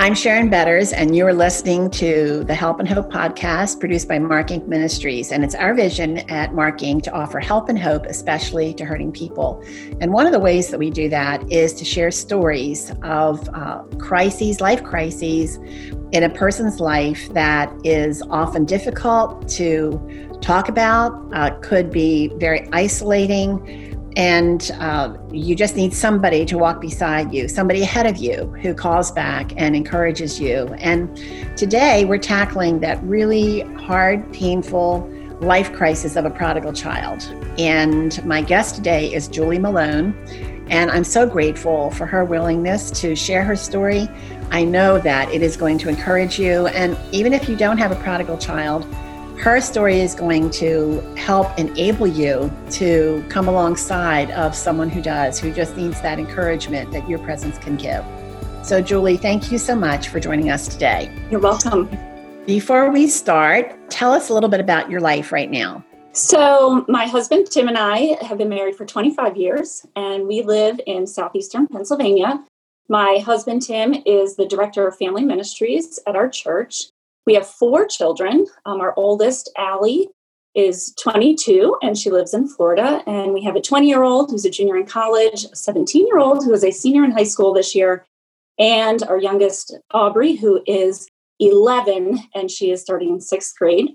I'm Sharon Betters, and you're listening to the Help and Hope podcast produced by Mark Inc. Ministries. And it's our vision at Mark Inc. to offer help and hope, especially to hurting people. And one of the ways that we do that is to share stories of uh, crises, life crises in a person's life that is often difficult to talk about, uh, could be very isolating and uh, you just need somebody to walk beside you, somebody ahead of you who calls back and encourages you. And today we're tackling that really hard, painful life crisis of a prodigal child. And my guest today is Julie Malone. And I'm so grateful for her willingness to share her story. I know that it is going to encourage you. And even if you don't have a prodigal child, her story is going to help enable you to come alongside of someone who does, who just needs that encouragement that your presence can give. So, Julie, thank you so much for joining us today. You're welcome. Before we start, tell us a little bit about your life right now. So, my husband Tim and I have been married for 25 years, and we live in southeastern Pennsylvania. My husband Tim is the director of family ministries at our church. We have four children. Um, our oldest, Allie, is 22 and she lives in Florida. And we have a 20 year old who's a junior in college, a 17 year old who is a senior in high school this year, and our youngest, Aubrey, who is 11 and she is starting sixth grade.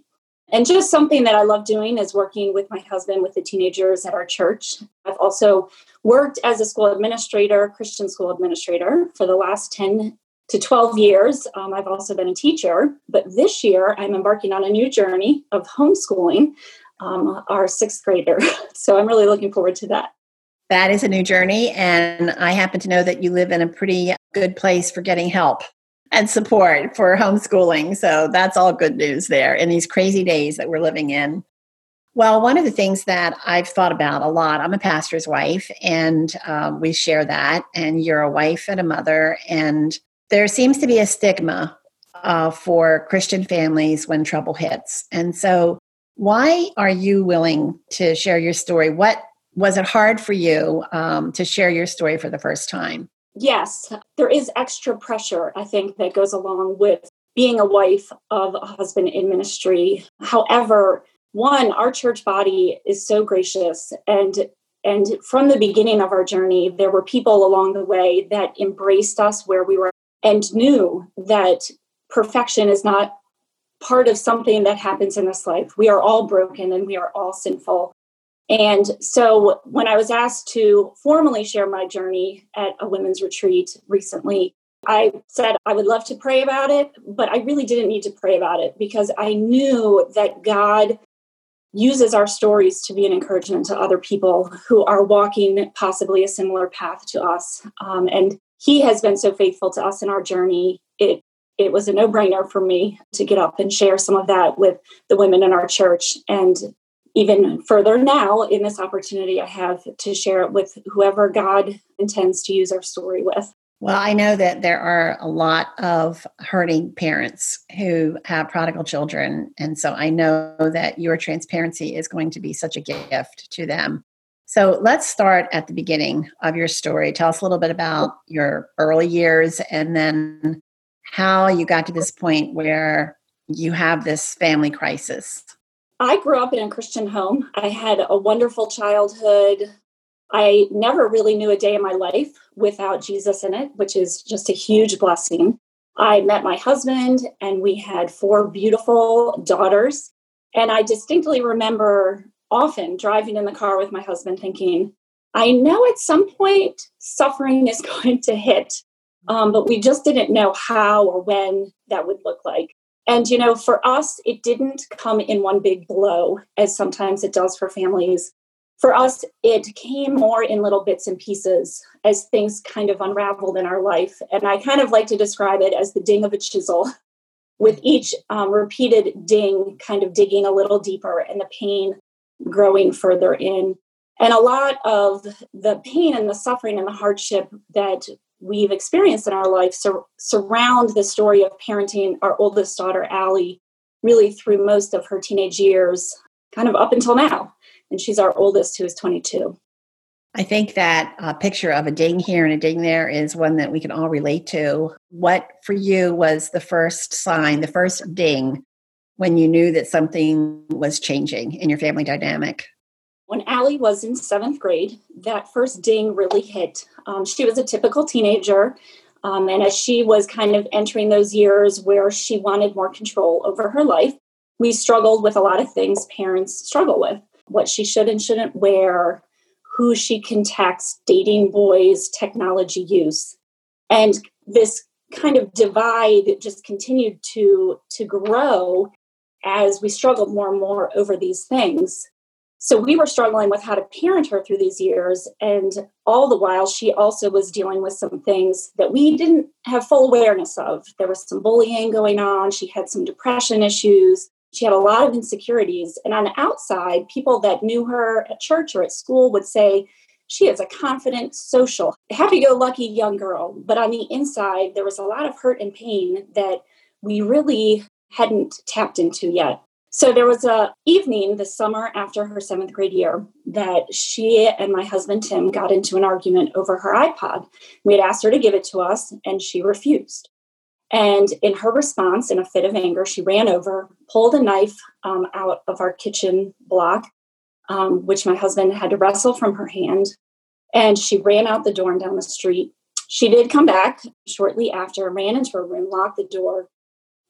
And just something that I love doing is working with my husband with the teenagers at our church. I've also worked as a school administrator, Christian school administrator, for the last 10 to 12 years. Um, I've also been a teacher, but this year I'm embarking on a new journey of homeschooling um, our sixth grader. So I'm really looking forward to that. That is a new journey. And I happen to know that you live in a pretty good place for getting help and support for homeschooling. So that's all good news there in these crazy days that we're living in. Well, one of the things that I've thought about a lot, I'm a pastor's wife, and um, we share that. And you're a wife and a mother. And there seems to be a stigma uh, for Christian families when trouble hits. And so, why are you willing to share your story? What was it hard for you um, to share your story for the first time? Yes, there is extra pressure, I think, that goes along with being a wife of a husband in ministry. However, one, our church body is so gracious and and from the beginning of our journey, there were people along the way that embraced us where we were and knew that perfection is not part of something that happens in this life. We are all broken and we are all sinful. And so when I was asked to formally share my journey at a women's retreat recently, I said I would love to pray about it, but I really didn't need to pray about it because I knew that God uses our stories to be an encouragement to other people who are walking possibly a similar path to us. Um, and he has been so faithful to us in our journey. It it was a no-brainer for me to get up and share some of that with the women in our church and even further now in this opportunity I have to share it with whoever God intends to use our story with. Well, I know that there are a lot of hurting parents who have prodigal children. And so I know that your transparency is going to be such a gift to them. So let's start at the beginning of your story. Tell us a little bit about your early years and then how you got to this point where you have this family crisis. I grew up in a Christian home. I had a wonderful childhood. I never really knew a day in my life without Jesus in it, which is just a huge blessing. I met my husband and we had four beautiful daughters. And I distinctly remember often driving in the car with my husband thinking, I know at some point suffering is going to hit, um, but we just didn't know how or when that would look like. And, you know, for us, it didn't come in one big blow, as sometimes it does for families. For us, it came more in little bits and pieces as things kind of unraveled in our life. And I kind of like to describe it as the ding of a chisel, with each um, repeated ding kind of digging a little deeper and the pain growing further in. And a lot of the pain and the suffering and the hardship that we've experienced in our life sur- surround the story of parenting our oldest daughter, Allie, really through most of her teenage years, kind of up until now. And she's our oldest, who is 22. I think that a picture of a ding here and a ding there is one that we can all relate to. What for you was the first sign, the first ding when you knew that something was changing in your family dynamic? When Allie was in seventh grade, that first ding really hit. Um, she was a typical teenager. Um, and as she was kind of entering those years where she wanted more control over her life, we struggled with a lot of things parents struggle with what she should and shouldn't wear, who she can text, dating boys, technology use. And this kind of divide just continued to, to grow as we struggled more and more over these things. So we were struggling with how to parent her through these years. And all the while, she also was dealing with some things that we didn't have full awareness of. There was some bullying going on. She had some depression issues. She had a lot of insecurities. And on the outside, people that knew her at church or at school would say, she is a confident, social, happy go lucky young girl. But on the inside, there was a lot of hurt and pain that we really hadn't tapped into yet. So there was a evening this summer after her seventh grade year that she and my husband Tim got into an argument over her iPod. We had asked her to give it to us, and she refused. And in her response, in a fit of anger, she ran over, pulled a knife um, out of our kitchen block, um, which my husband had to wrestle from her hand, and she ran out the door and down the street. She did come back shortly after, ran into her room, locked the door,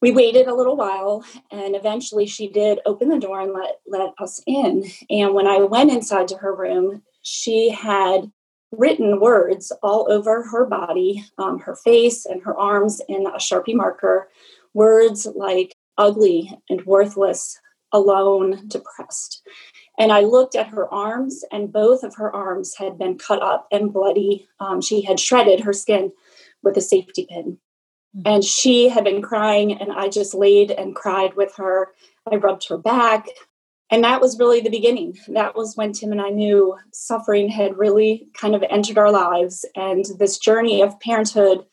we waited a little while and eventually she did open the door and let let us in. And when i went inside to her room she had written words all over her body um, her face and her arms in a sharpie marker. Words like ugly and worthless alone depressed. And i looked at her arms and both of her arms had been cut up and bloody. Um, she had shredded her skin with a safety pin. Mm-hmm. And she had been crying, and I just laid and cried with her. I rubbed her back. And that was really the beginning. That was when Tim and I knew suffering had really kind of entered our lives. And this journey of parenthood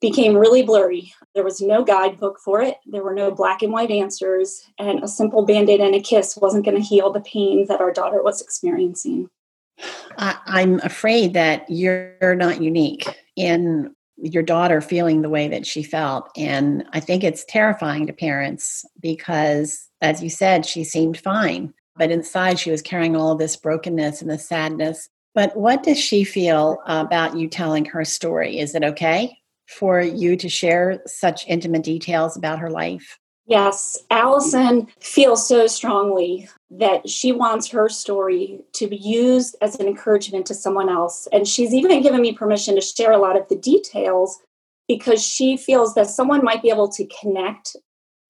became really blurry. There was no guidebook for it, there were no black and white answers. And a simple band aid and a kiss wasn't going to heal the pain that our daughter was experiencing. I'm afraid that you're not unique in your daughter feeling the way that she felt. And I think it's terrifying to parents because, as you said, she seemed fine, but inside she was carrying all this brokenness and the sadness. But what does she feel about you telling her story? Is it okay for you to share such intimate details about her life? Yes, Allison feels so strongly that she wants her story to be used as an encouragement to someone else. And she's even given me permission to share a lot of the details because she feels that someone might be able to connect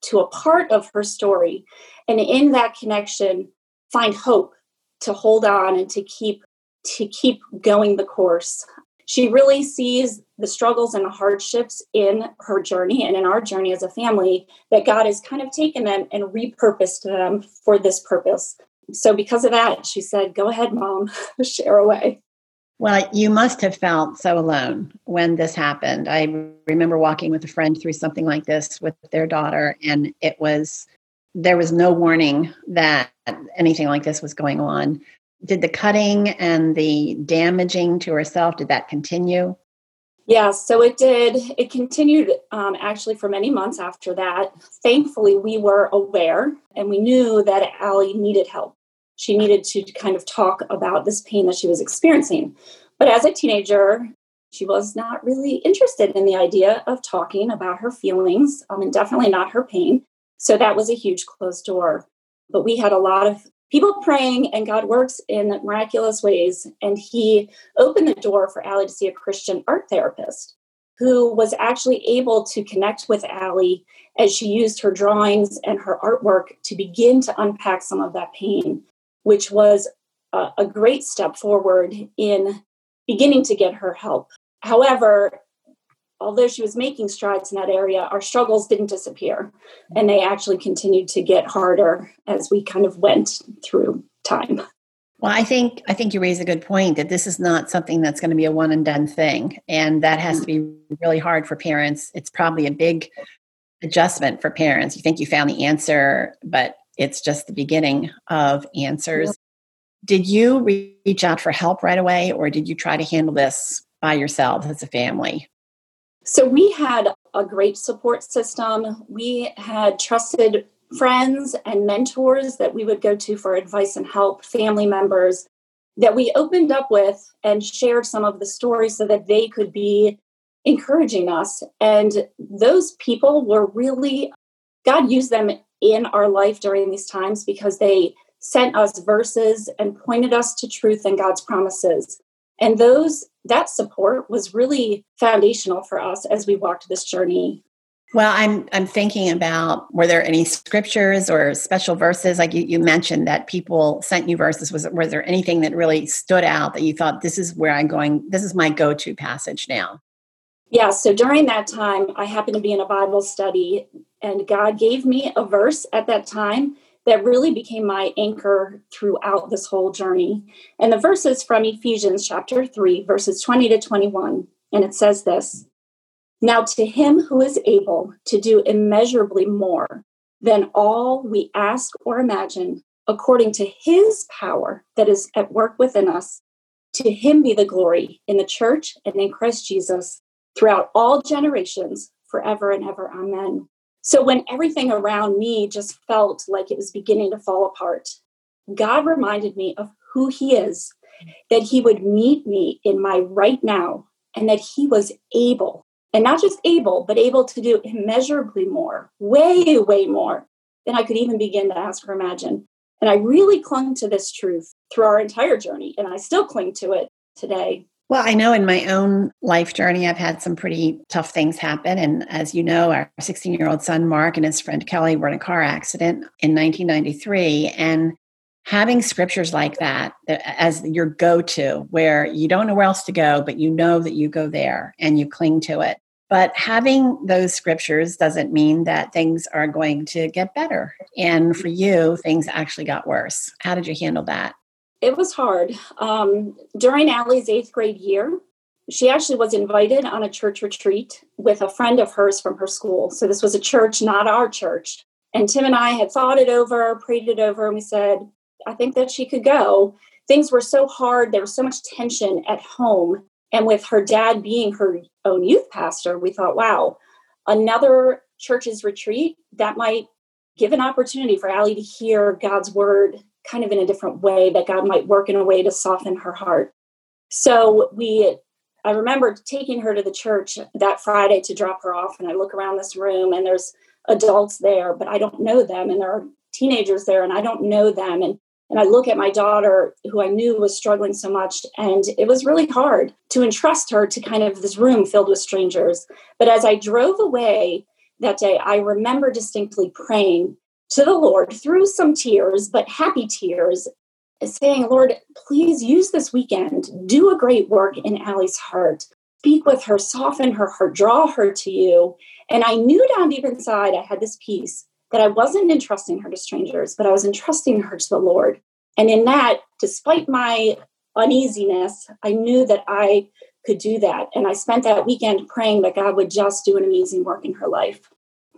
to a part of her story. And in that connection, find hope to hold on and to keep to keep going the course she really sees the struggles and the hardships in her journey and in our journey as a family that God has kind of taken them and repurposed them for this purpose. So, because of that, she said, Go ahead, mom, share away. Well, you must have felt so alone when this happened. I remember walking with a friend through something like this with their daughter, and it was there was no warning that anything like this was going on did the cutting and the damaging to herself did that continue? Yeah so it did. It continued um, actually for many months after that. Thankfully we were aware and we knew that Allie needed help. She needed to kind of talk about this pain that she was experiencing. But as a teenager she was not really interested in the idea of talking about her feelings um, and definitely not her pain. So that was a huge closed door. But we had a lot of people praying, and God works in miraculous ways. And He opened the door for Allie to see a Christian art therapist who was actually able to connect with Allie as she used her drawings and her artwork to begin to unpack some of that pain, which was a, a great step forward in beginning to get her help. However, although she was making strides in that area, our struggles didn't disappear. And they actually continued to get harder as we kind of went through time. Well, I think I think you raise a good point that this is not something that's going to be a one and done thing, and that has to be really hard for parents. It's probably a big adjustment for parents. You think you found the answer, but it's just the beginning of answers. Did you reach out for help right away, or did you try to handle this by yourselves as a family? So we had a great support system. We had trusted friends and mentors that we would go to for advice and help, family members that we opened up with and shared some of the stories so that they could be encouraging us. And those people were really, God used them in our life during these times because they sent us verses and pointed us to truth and God's promises. And those that support was really foundational for us as we walked this journey. Well, I'm I'm thinking about were there any scriptures or special verses like you, you mentioned that people sent you verses was was there anything that really stood out that you thought this is where I'm going this is my go-to passage now? Yeah, so during that time I happened to be in a Bible study and God gave me a verse at that time that really became my anchor throughout this whole journey. And the verse is from Ephesians chapter 3, verses 20 to 21. And it says this Now to him who is able to do immeasurably more than all we ask or imagine, according to his power that is at work within us, to him be the glory in the church and in Christ Jesus throughout all generations, forever and ever. Amen. So when everything around me just felt like it was beginning to fall apart, God reminded me of who He is, that He would meet me in my right now, and that He was able, and not just able, but able to do immeasurably more, way, way more than I could even begin to ask or imagine. And I really clung to this truth through our entire journey, and I still cling to it today. Well, I know in my own life journey, I've had some pretty tough things happen. And as you know, our 16 year old son, Mark, and his friend Kelly were in a car accident in 1993. And having scriptures like that as your go to, where you don't know where else to go, but you know that you go there and you cling to it. But having those scriptures doesn't mean that things are going to get better. And for you, things actually got worse. How did you handle that? It was hard. Um, during Allie's eighth grade year, she actually was invited on a church retreat with a friend of hers from her school. So this was a church, not our church. And Tim and I had thought it over, prayed it over, and we said, I think that she could go. Things were so hard. There was so much tension at home. And with her dad being her own youth pastor, we thought, wow, another church's retreat, that might give an opportunity for Allie to hear God's word kind of in a different way that God might work in a way to soften her heart. So we I remember taking her to the church that Friday to drop her off and I look around this room and there's adults there but I don't know them and there are teenagers there and I don't know them and and I look at my daughter who I knew was struggling so much and it was really hard to entrust her to kind of this room filled with strangers but as I drove away that day I remember distinctly praying to the Lord through some tears, but happy tears, saying, Lord, please use this weekend, do a great work in Allie's heart. Speak with her, soften her heart, draw her to you. And I knew down deep inside I had this peace that I wasn't entrusting her to strangers, but I was entrusting her to the Lord. And in that, despite my uneasiness, I knew that I could do that. And I spent that weekend praying that God would just do an amazing work in her life.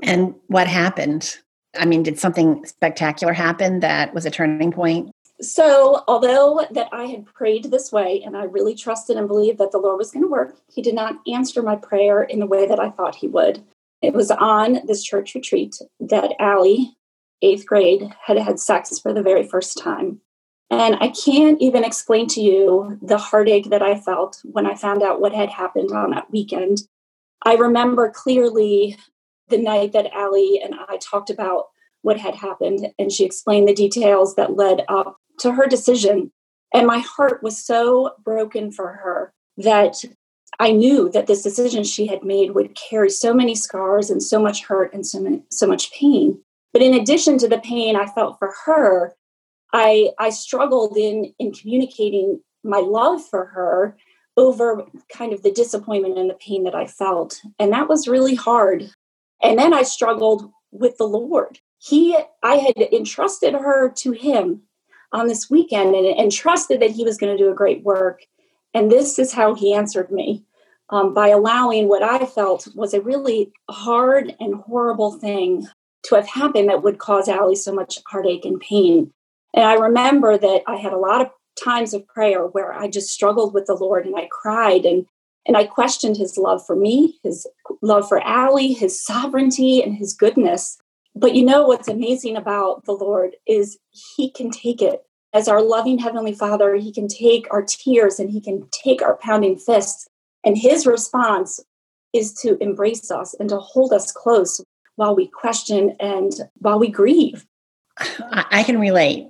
And what happened? I mean, did something spectacular happen that was a turning point? So, although that I had prayed this way and I really trusted and believed that the Lord was going to work, He did not answer my prayer in the way that I thought He would. It was on this church retreat that Allie, eighth grade, had had sex for the very first time. And I can't even explain to you the heartache that I felt when I found out what had happened on that weekend. I remember clearly the night that Allie and I talked about what had happened, and she explained the details that led up to her decision. And my heart was so broken for her that I knew that this decision she had made would carry so many scars and so much hurt and so, many, so much pain. But in addition to the pain I felt for her, I, I struggled in, in communicating my love for her over kind of the disappointment and the pain that I felt. And that was really hard and then I struggled with the Lord. He, I had entrusted her to him on this weekend and, and trusted that he was going to do a great work. And this is how he answered me um, by allowing what I felt was a really hard and horrible thing to have happened that would cause Allie so much heartache and pain. And I remember that I had a lot of times of prayer where I just struggled with the Lord and I cried and and I questioned his love for me, his love for Allie, his sovereignty and his goodness. But you know what's amazing about the Lord is he can take it. As our loving heavenly Father, he can take our tears and he can take our pounding fists. And his response is to embrace us and to hold us close while we question and while we grieve. I can relate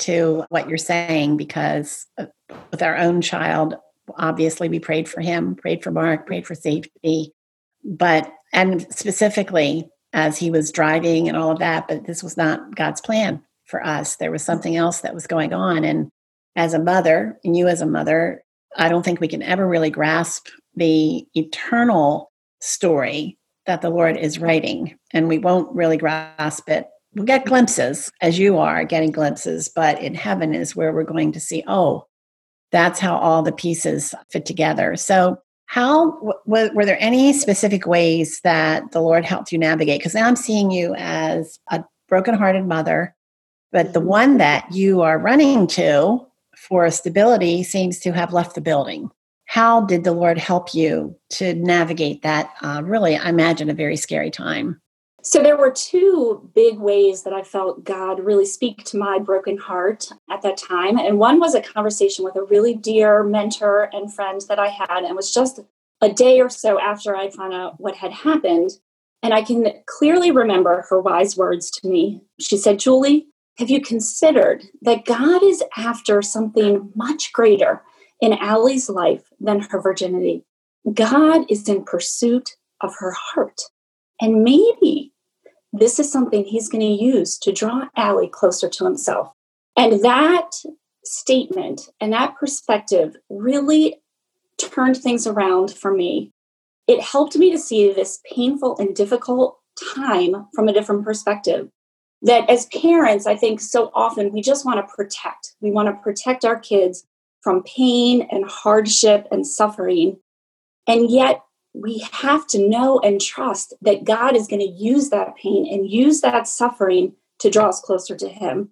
to what you're saying because with our own child, obviously we prayed for him, prayed for Mark, prayed for safety, but and specifically as he was driving and all of that, but this was not God's plan for us. There was something else that was going on. And as a mother, and you as a mother, I don't think we can ever really grasp the eternal story that the Lord is writing. And we won't really grasp it we'll get glimpses as you are getting glimpses, but in heaven is where we're going to see, oh, that's how all the pieces fit together. So, how w- were there any specific ways that the Lord helped you navigate? Because now I'm seeing you as a brokenhearted mother, but the mm-hmm. one that you are running to for stability seems to have left the building. How did the Lord help you to navigate that? Uh, really, I imagine a very scary time. So there were two big ways that I felt God really speak to my broken heart at that time. And one was a conversation with a really dear mentor and friend that I had. And was just a day or so after I found out what had happened. And I can clearly remember her wise words to me. She said, Julie, have you considered that God is after something much greater in Allie's life than her virginity? God is in pursuit of her heart. And maybe this is something he's going to use to draw Allie closer to himself. And that statement and that perspective really turned things around for me. It helped me to see this painful and difficult time from a different perspective. That as parents, I think so often we just want to protect. We want to protect our kids from pain and hardship and suffering. And yet, we have to know and trust that God is going to use that pain and use that suffering to draw us closer to Him.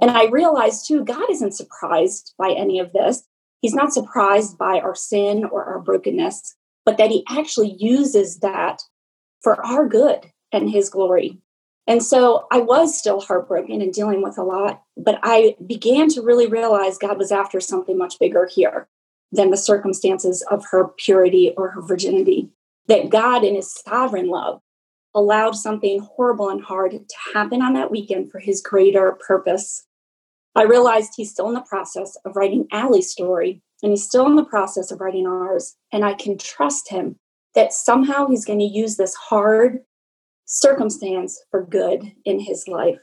And I realized too, God isn't surprised by any of this. He's not surprised by our sin or our brokenness, but that He actually uses that for our good and His glory. And so I was still heartbroken and dealing with a lot, but I began to really realize God was after something much bigger here than the circumstances of her purity or her virginity. That God, in his sovereign love, allowed something horrible and hard to happen on that weekend for his greater purpose. I realized he's still in the process of writing Allie's story, and he's still in the process of writing ours. And I can trust him that somehow he's going to use this hard circumstance for good in his life.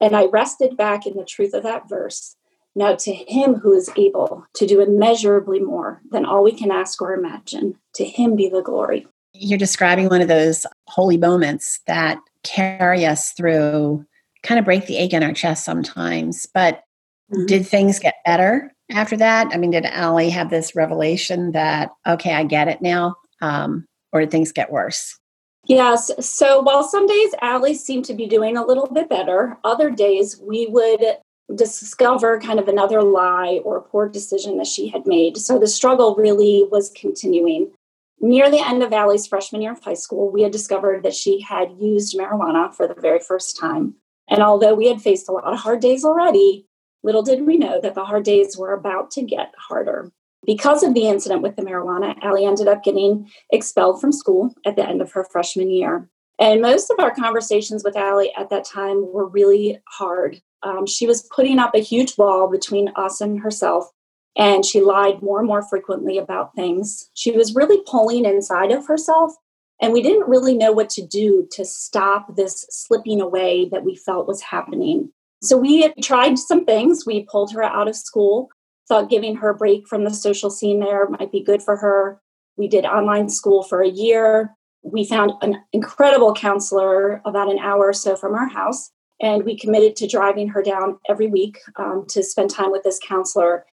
And I rested back in the truth of that verse now, to him who is able to do immeasurably more than all we can ask or imagine, to him be the glory. You're describing one of those holy moments that carry us through, kind of break the ache in our chest sometimes. But mm-hmm. did things get better after that? I mean, did Allie have this revelation that, okay, I get it now? Um, or did things get worse? Yes. So while some days Allie seemed to be doing a little bit better, other days we would discover kind of another lie or a poor decision that she had made. So the struggle really was continuing. Near the end of Allie's freshman year of high school, we had discovered that she had used marijuana for the very first time. And although we had faced a lot of hard days already, little did we know that the hard days were about to get harder. Because of the incident with the marijuana, Allie ended up getting expelled from school at the end of her freshman year. And most of our conversations with Allie at that time were really hard. Um, she was putting up a huge wall between us and herself, and she lied more and more frequently about things. She was really pulling inside of herself, and we didn't really know what to do to stop this slipping away that we felt was happening. So we tried some things. We pulled her out of school, thought giving her a break from the social scene there might be good for her. We did online school for a year we found an incredible counselor about an hour or so from our house and we committed to driving her down every week um, to spend time with this counselor.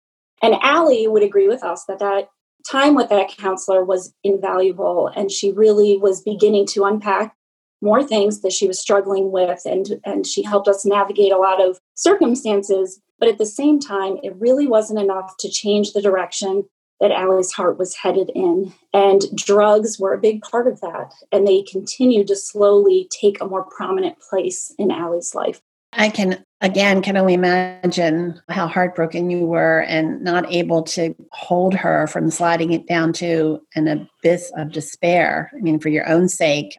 And Allie would agree with us that that time with that counselor was invaluable and she really was beginning to unpack more things that she was struggling with and and she helped us navigate a lot of circumstances. But at the same time it really wasn't enough to change the direction that Allie's heart was headed in and drugs were a big part of that and they continued to slowly take a more prominent place in Allie's life I can again can only imagine how heartbroken you were and not able to hold her from sliding it down to an abyss of despair. I mean, for your own sake,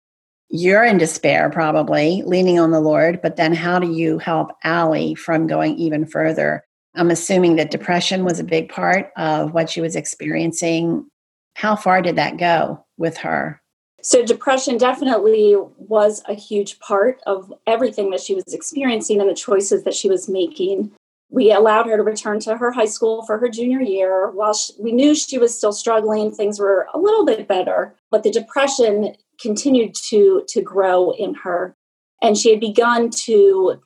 you're in despair probably, leaning on the Lord, but then how do you help Allie from going even further? I'm assuming that depression was a big part of what she was experiencing. How far did that go with her? So, depression definitely was a huge part of everything that she was experiencing and the choices that she was making. We allowed her to return to her high school for her junior year. While she, we knew she was still struggling, things were a little bit better, but the depression continued to, to grow in her. And she had begun to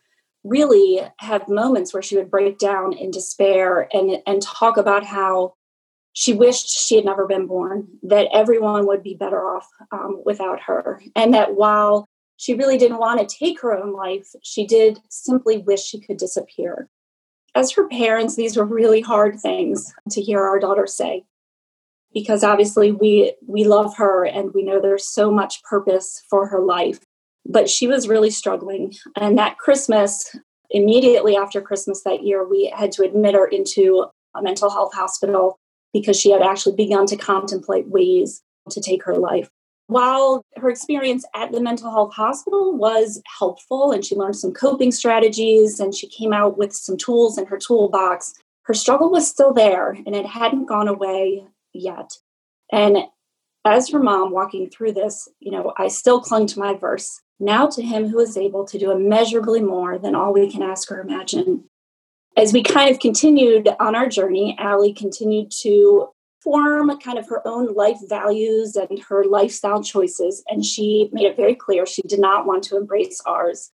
really have moments where she would break down in despair and, and talk about how she wished she had never been born, that everyone would be better off um, without her. And that while she really didn't want to take her own life, she did simply wish she could disappear. As her parents, these were really hard things to hear our daughter say because obviously we we love her and we know there's so much purpose for her life but she was really struggling and that christmas immediately after christmas that year we had to admit her into a mental health hospital because she had actually begun to contemplate ways to take her life. While her experience at the mental health hospital was helpful and she learned some coping strategies and she came out with some tools in her toolbox, her struggle was still there and it hadn't gone away yet. And as her mom walking through this, you know, I still clung to my verse. Now to him who is able to do immeasurably more than all we can ask or imagine as we kind of continued on our journey, Allie continued to form kind of her own life values and her lifestyle choices. And she made it very clear she did not want to embrace ours.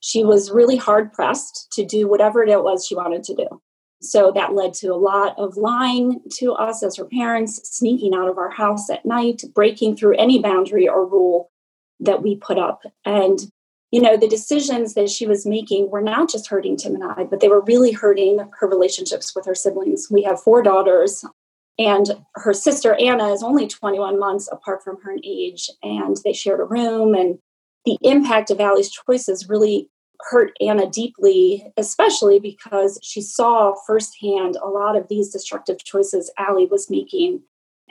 She was really hard pressed to do whatever it was she wanted to do. So that led to a lot of lying to us as her parents, sneaking out of our house at night, breaking through any boundary or rule that we put up. And you know, the decisions that she was making were not just hurting Tim and I, but they were really hurting her relationships with her siblings. We have four daughters, and her sister Anna is only 21 months apart from her in age, and they shared a room. And the impact of Allie's choices really hurt Anna deeply, especially because she saw firsthand a lot of these destructive choices Allie was making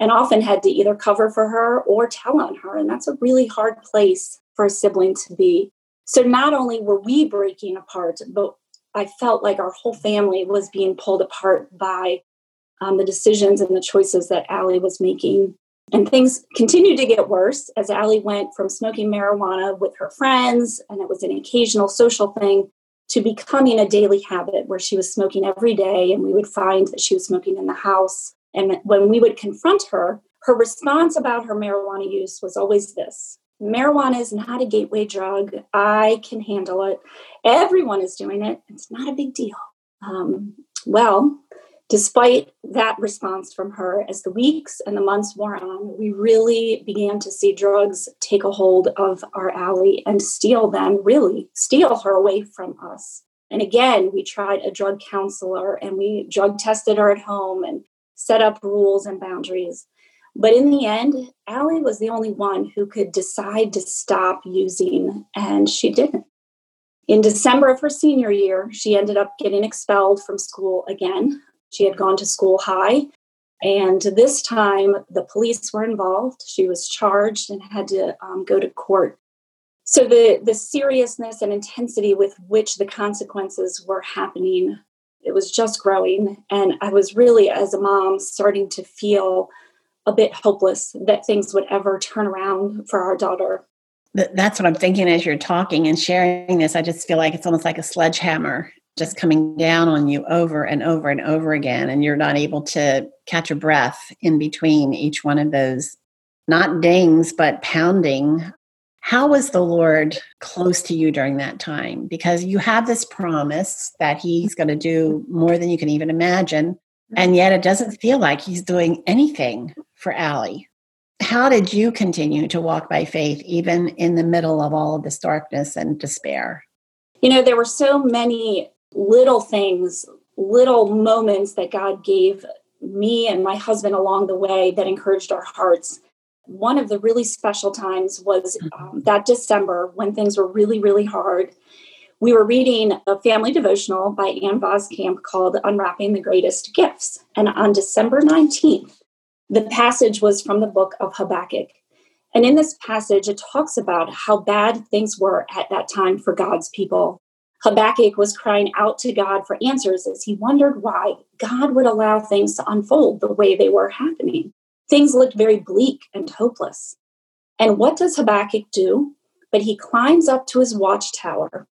and often had to either cover for her or tell on her. And that's a really hard place for a sibling to be. So not only were we breaking apart, but I felt like our whole family was being pulled apart by um, the decisions and the choices that Allie was making. And things continued to get worse as Allie went from smoking marijuana with her friends, and it was an occasional social thing, to becoming a daily habit where she was smoking every day, and we would find that she was smoking in the house. And when we would confront her, her response about her marijuana use was always this marijuana is not a gateway drug. I can handle it. Everyone is doing it. It's not a big deal. Um, well, despite that response from her, as the weeks and the months wore on, we really began to see drugs take a hold of our Allie and steal them, really steal her away from us. And again, we tried a drug counselor and we drug tested her at home and set up rules and boundaries. But in the end, Allie was the only one who could decide to stop using, and she didn't. In December of her senior year, she ended up getting expelled from school again. She had gone to school high, and this time the police were involved. She was charged and had to um, go to court. So the the seriousness and intensity with which the consequences were happening, it was just growing, and I was really, as a mom, starting to feel a bit hopeless that things would ever turn around for our daughter. That's what I'm thinking as you're talking and sharing this. I just feel like it's almost like a sledgehammer just coming down on you over and over and over again. And you're not able to catch a breath in between each one of those, not dings, but pounding. How was the Lord close to you during that time? Because you have this promise that He's going to do more than you can even imagine. Mm-hmm. And yet it doesn't feel like He's doing anything for Allie. how did you continue to walk by faith even in the middle of all of this darkness and despair? You know, there were so many little things, little moments that God gave me and my husband along the way that encouraged our hearts. One of the really special times was mm-hmm. um, that December when things were really, really hard. We were reading a family devotional by Ann Voskamp called Unwrapping the Greatest Gifts. And on December 19th, the passage was from the book of Habakkuk. And in this passage, it talks about how bad things were at that time for God's people. Habakkuk was crying out to God for answers as he wondered why God would allow things to unfold the way they were happening. Things looked very bleak and hopeless. And what does Habakkuk do? But he climbs up to his watchtower.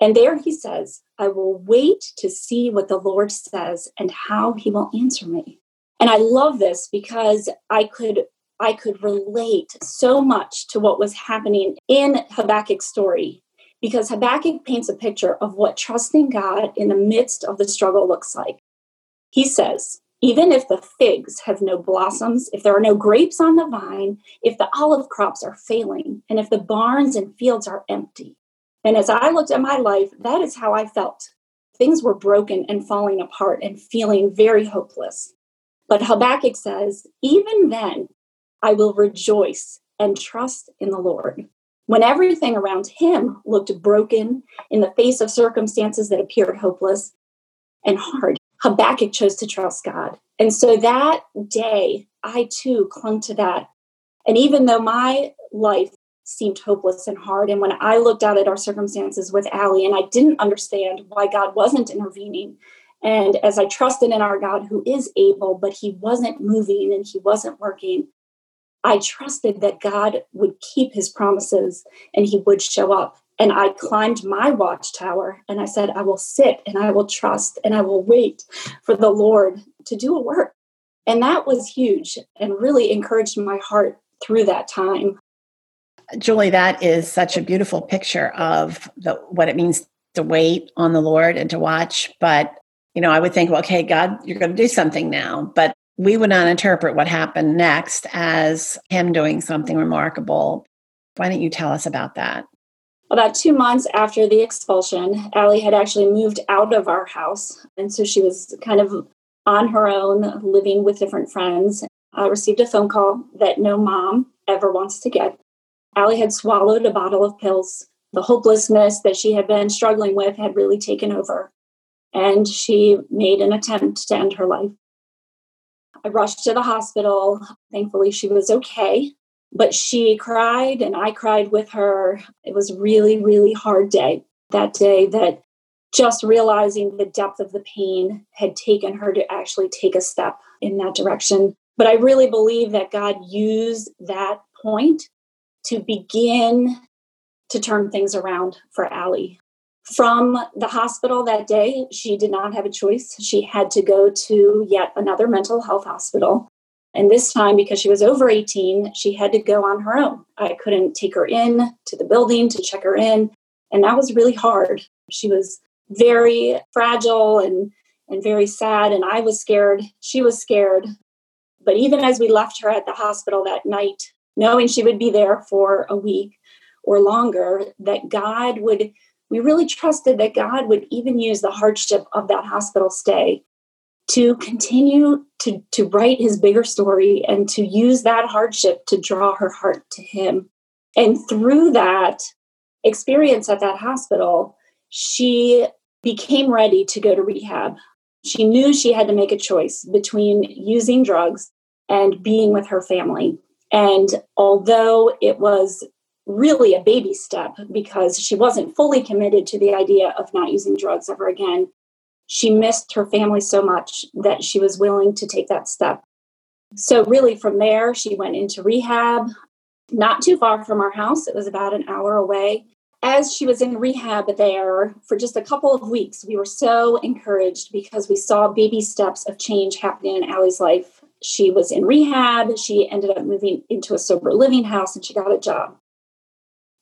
And there he says, I will wait to see what the Lord says and how he will answer me. And I love this because I could I could relate so much to what was happening in Habakkuk's story because Habakkuk paints a picture of what trusting God in the midst of the struggle looks like. He says, even if the figs have no blossoms, if there are no grapes on the vine, if the olive crops are failing, and if the barns and fields are empty. And as I looked at my life, that is how I felt. Things were broken and falling apart and feeling very hopeless. But Habakkuk says, even then, I will rejoice and trust in the Lord. When everything around him looked broken in the face of circumstances that appeared hopeless and hard, Habakkuk chose to trust God. And so that day, I too clung to that. And even though my life seemed hopeless and hard, and when I looked out at our circumstances with Allie and I didn't understand why God wasn't intervening, and as I trusted in our God who is able, but he wasn't moving and he wasn't working, I trusted that God would keep his promises and he would show up. And I climbed my watchtower and I said, I will sit and I will trust and I will wait for the Lord to do a work. And that was huge and really encouraged my heart through that time. Julie, that is such a beautiful picture of the, what it means to wait on the Lord and to watch. But, you know, I would think, well, okay, God, you're going to do something now. But we would not interpret what happened next as him doing something remarkable. Why don't you tell us about that? About two months after the expulsion, Allie had actually moved out of our house. And so she was kind of on her own, living with different friends. I received a phone call that no mom ever wants to get. Allie had swallowed a bottle of pills. The hopelessness that she had been struggling with had really taken over. And she made an attempt to end her life. I rushed to the hospital. Thankfully, she was okay, but she cried and I cried with her. It was really, really hard day that day that just realizing the depth of the pain had taken her to actually take a step in that direction. But I really believe that God used that point to begin to turn things around for Allie from the hospital that day, she did not have a choice. She had to go to yet another mental health hospital. And this time, because she was over 18, she had to go on her own. I couldn't take her in to the building to check her in. And that was really hard. She was very fragile and, and very sad. And I was scared. She was scared. But even as we left her at the hospital that night, knowing she would be there for a week or longer, that God would we really trusted that God would even use the hardship of that hospital stay to continue to, to write his bigger story and to use that hardship to draw her heart to him. And through that experience at that hospital, she became ready to go to rehab. She knew she had to make a choice between using drugs and being with her family. And although it was really a baby step because she wasn't fully committed to the idea of not using drugs ever again. She missed her family so much that she was willing to take that step. So, really, from there, she went into rehab, not too far from our house. It was about an hour away. As she was in rehab there for just a couple of weeks, we were so encouraged because we saw baby steps of change happening in Allie's life. She was in rehab. She ended up moving into a sober living house and she got a job.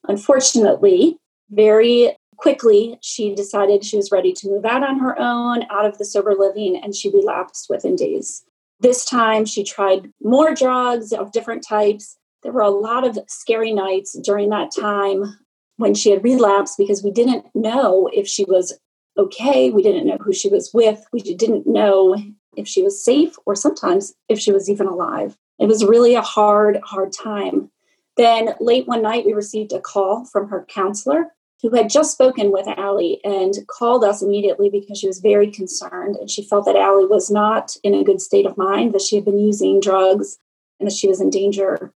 Unfortunately, very quickly, she decided she was ready to move out on her own, out of the sober living, and she relapsed within days. This time she tried more drugs of different types. There were a lot of scary nights during that time when she had relapsed because we didn't know if she was okay. We didn't know who she was with. We didn't know if she was safe or sometimes if she was even alive. It was really a hard, hard time. Then late one night, we received a call from her counselor who had just spoken with Allie and called us immediately because she was very concerned and she felt that Allie was not in a good state of mind, that she had been using drugs and that she was in danger.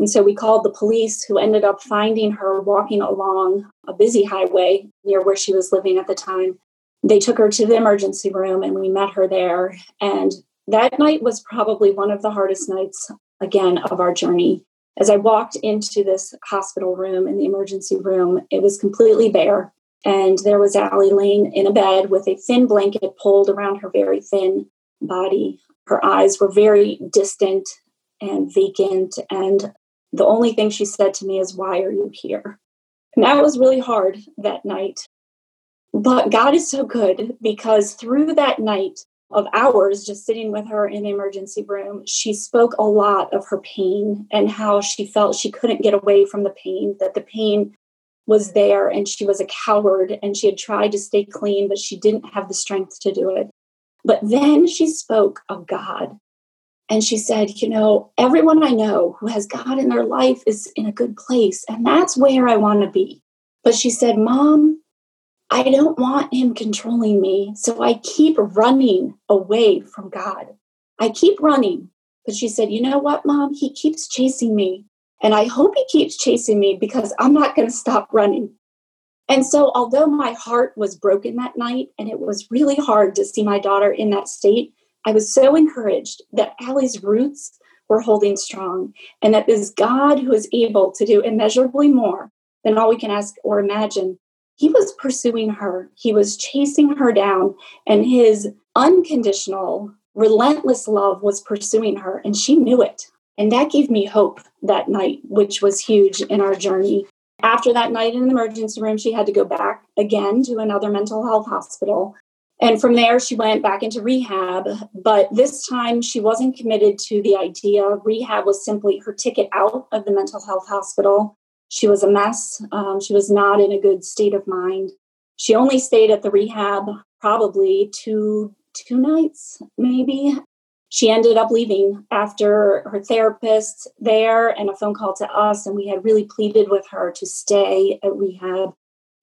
And so we called the police, who ended up finding her walking along a busy highway near where she was living at the time. They took her to the emergency room and we met her there. And that night was probably one of the hardest nights, again, of our journey. As I walked into this hospital room in the emergency room, it was completely bare. And there was Allie laying in a bed with a thin blanket pulled around her very thin body. Her eyes were very distant and vacant. And the only thing she said to me is, Why are you here? And that was really hard that night. But God is so good because through that night, of hours just sitting with her in the emergency room, she spoke a lot of her pain and how she felt she couldn't get away from the pain, that the pain was there and she was a coward and she had tried to stay clean, but she didn't have the strength to do it. But then she spoke of God. And she said, You know, everyone I know who has God in their life is in a good place. And that's where I want to be. But she said, Mom, I don't want him controlling me. So I keep running away from God. I keep running. But she said, You know what, mom? He keeps chasing me. And I hope he keeps chasing me because I'm not going to stop running. And so, although my heart was broken that night and it was really hard to see my daughter in that state, I was so encouraged that Allie's roots were holding strong and that this God who is able to do immeasurably more than all we can ask or imagine he was pursuing her, he was chasing her down, and his unconditional, relentless love was pursuing her, and she knew it. And that gave me hope that night, which was huge in our journey. After that night in the emergency room, she had to go back again to another mental health hospital. And from there, she went back into rehab. But this time, she wasn't committed to the idea. Rehab was simply her ticket out of the mental health hospital. She was a mess. Um, she was not in a good state of mind. She only stayed at the rehab probably two two nights, maybe. She ended up leaving after her therapist there and a phone call to us, and we had really pleaded with her to stay at rehab.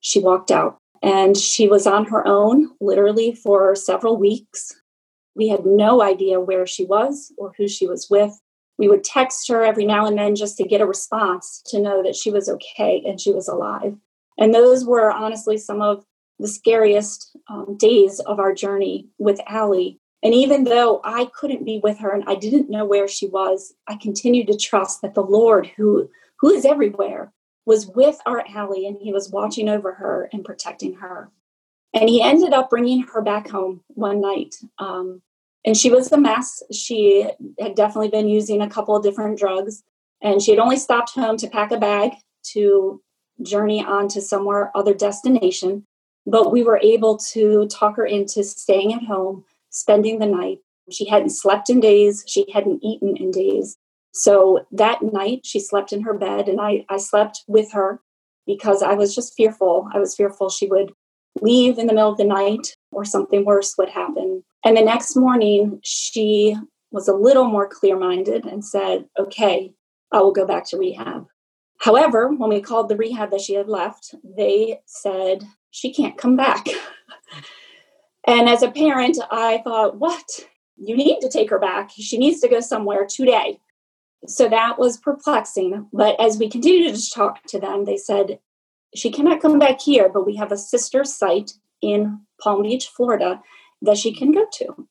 She walked out and she was on her own literally for several weeks. We had no idea where she was or who she was with we would text her every now and then just to get a response to know that she was okay and she was alive. And those were honestly some of the scariest um, days of our journey with Allie. And even though I couldn't be with her and I didn't know where she was, I continued to trust that the Lord, who who is everywhere, was with our Allie and he was watching over her and protecting her. And he ended up bringing her back home one night. Um, and she was a mess. She had definitely been using a couple of different drugs, and she had only stopped home to pack a bag to journey on to somewhere other destination. But we were able to talk her into staying at home, spending the night. She hadn't slept in days. She hadn't eaten in days. So that night, she slept in her bed, and I, I slept with her because I was just fearful. I was fearful she would leave in the middle of the night or something worse would happen. And the next morning, she was a little more clear minded and said, Okay, I will go back to rehab. However, when we called the rehab that she had left, they said she can't come back. and as a parent, I thought, What? You need to take her back. She needs to go somewhere today. So that was perplexing. But as we continued to talk to them, they said, She cannot come back here, but we have a sister site in Palm Beach, Florida, that she can go to.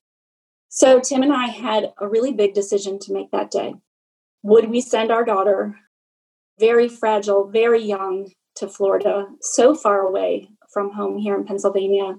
So Tim and I had a really big decision to make that day. Would we send our daughter, very fragile, very young, to Florida, so far away from home here in Pennsylvania?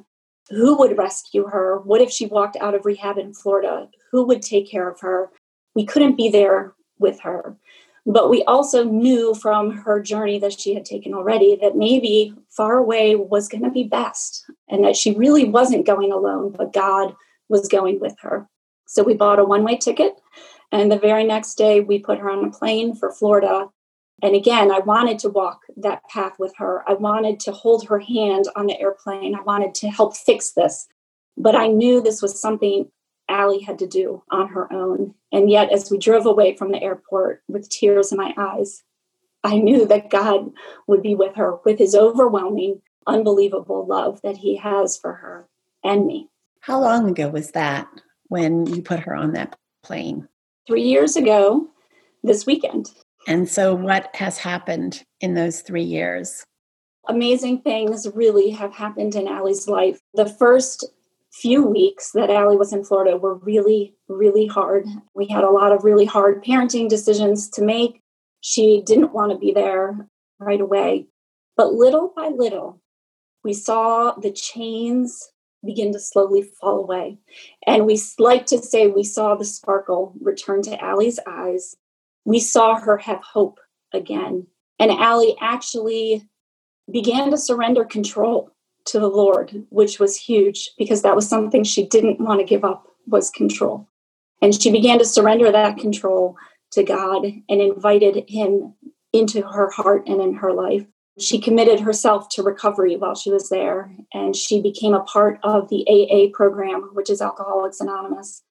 Who would rescue her? What if she walked out of rehab in Florida? Who would take care of her? We couldn't be there with her. But we also knew from her journey that she had taken already that maybe far away was going to be best and that she really wasn't going alone, but God was going with her. So we bought a one way ticket. And the very next day, we put her on a plane for Florida. And again, I wanted to walk that path with her. I wanted to hold her hand on the airplane. I wanted to help fix this. But I knew this was something Allie had to do on her own. And yet, as we drove away from the airport with tears in my eyes, I knew that God would be with her with his overwhelming, unbelievable love that he has for her and me. How long ago was that when you put her on that plane? Three years ago this weekend. And so, what has happened in those three years? Amazing things really have happened in Allie's life. The first few weeks that Allie was in Florida were really, really hard. We had a lot of really hard parenting decisions to make. She didn't want to be there right away. But little by little, we saw the chains begin to slowly fall away. And we like to say we saw the sparkle return to Allie's eyes. We saw her have hope again. And Allie actually began to surrender control to the Lord, which was huge because that was something she didn't want to give up was control. And she began to surrender that control to God and invited him into her heart and in her life. She committed herself to recovery while she was there, and she became a part of the AA program, which is Alcoholics Anonymous.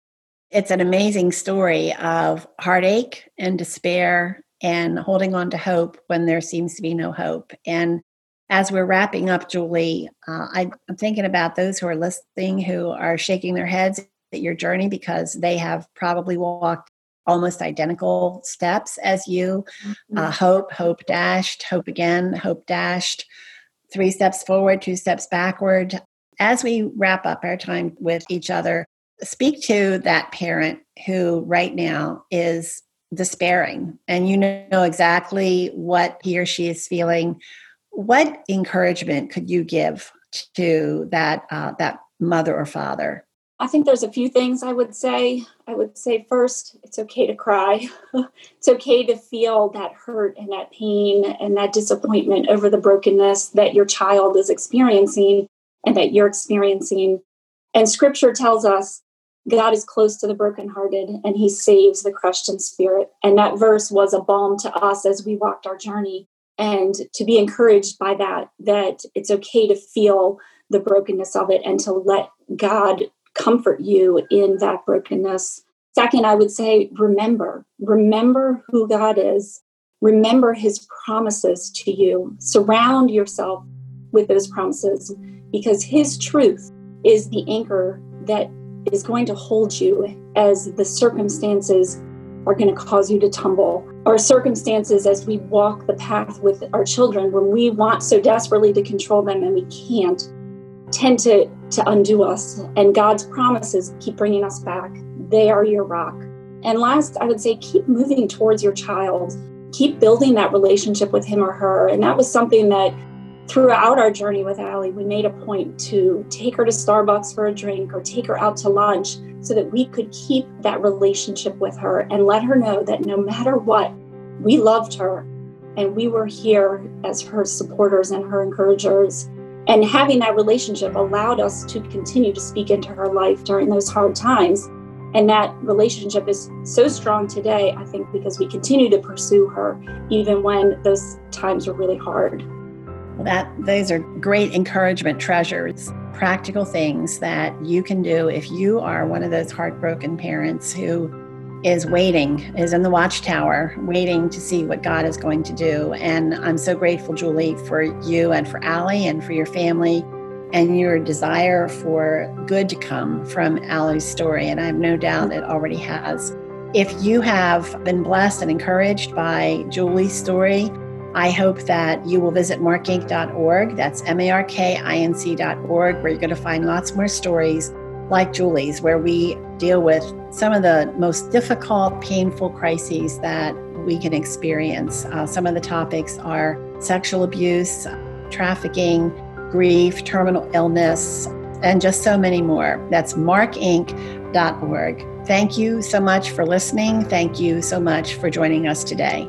It's an amazing story of heartache and despair and holding on to hope when there seems to be no hope. And as we're wrapping up, Julie, uh, I, I'm thinking about those who are listening who are shaking their heads at your journey because they have probably walked almost identical steps as you mm-hmm. uh, hope, hope dashed, hope again, hope dashed, three steps forward, two steps backward. As we wrap up our time with each other, speak to that parent who right now is despairing and you know exactly what he or she is feeling what encouragement could you give to that uh, that mother or father I think there's a few things I would say. I would say first, it's okay to cry. it's okay to feel that hurt and that pain and that disappointment over the brokenness that your child is experiencing and that you're experiencing. And scripture tells us God is close to the brokenhearted and he saves the crushed in spirit. And that verse was a balm to us as we walked our journey. And to be encouraged by that, that it's okay to feel the brokenness of it and to let God comfort you in that brokenness. Second, I would say remember, remember who God is, remember his promises to you, surround yourself with those promises because his truth is the anchor that is going to hold you as the circumstances are going to cause you to tumble. Our circumstances as we walk the path with our children, when we want so desperately to control them and we can't, tend to, to undo us. And God's promises keep bringing us back. They are your rock. And last, I would say keep moving towards your child. Keep building that relationship with him or her. And that was something that throughout our journey with Allie, we made a point to take her to Starbucks for a drink or take her out to lunch so that we could keep that relationship with her and let her know that no matter what, we loved her and we were here as her supporters and her encouragers. And having that relationship allowed us to continue to speak into her life during those hard times. And that relationship is so strong today, I think, because we continue to pursue her even when those times were really hard. That those are great encouragement treasures, practical things that you can do if you are one of those heartbroken parents who is waiting, is in the watchtower, waiting to see what God is going to do. And I'm so grateful, Julie, for you and for Allie and for your family and your desire for good to come from Allie's story. And I have no doubt it already has. If you have been blessed and encouraged by Julie's story, I hope that you will visit markinc.org. That's M A R K I N C.org, where you're going to find lots more stories like Julie's, where we deal with some of the most difficult, painful crises that we can experience. Uh, some of the topics are sexual abuse, trafficking, grief, terminal illness, and just so many more. That's markinc.org. Thank you so much for listening. Thank you so much for joining us today.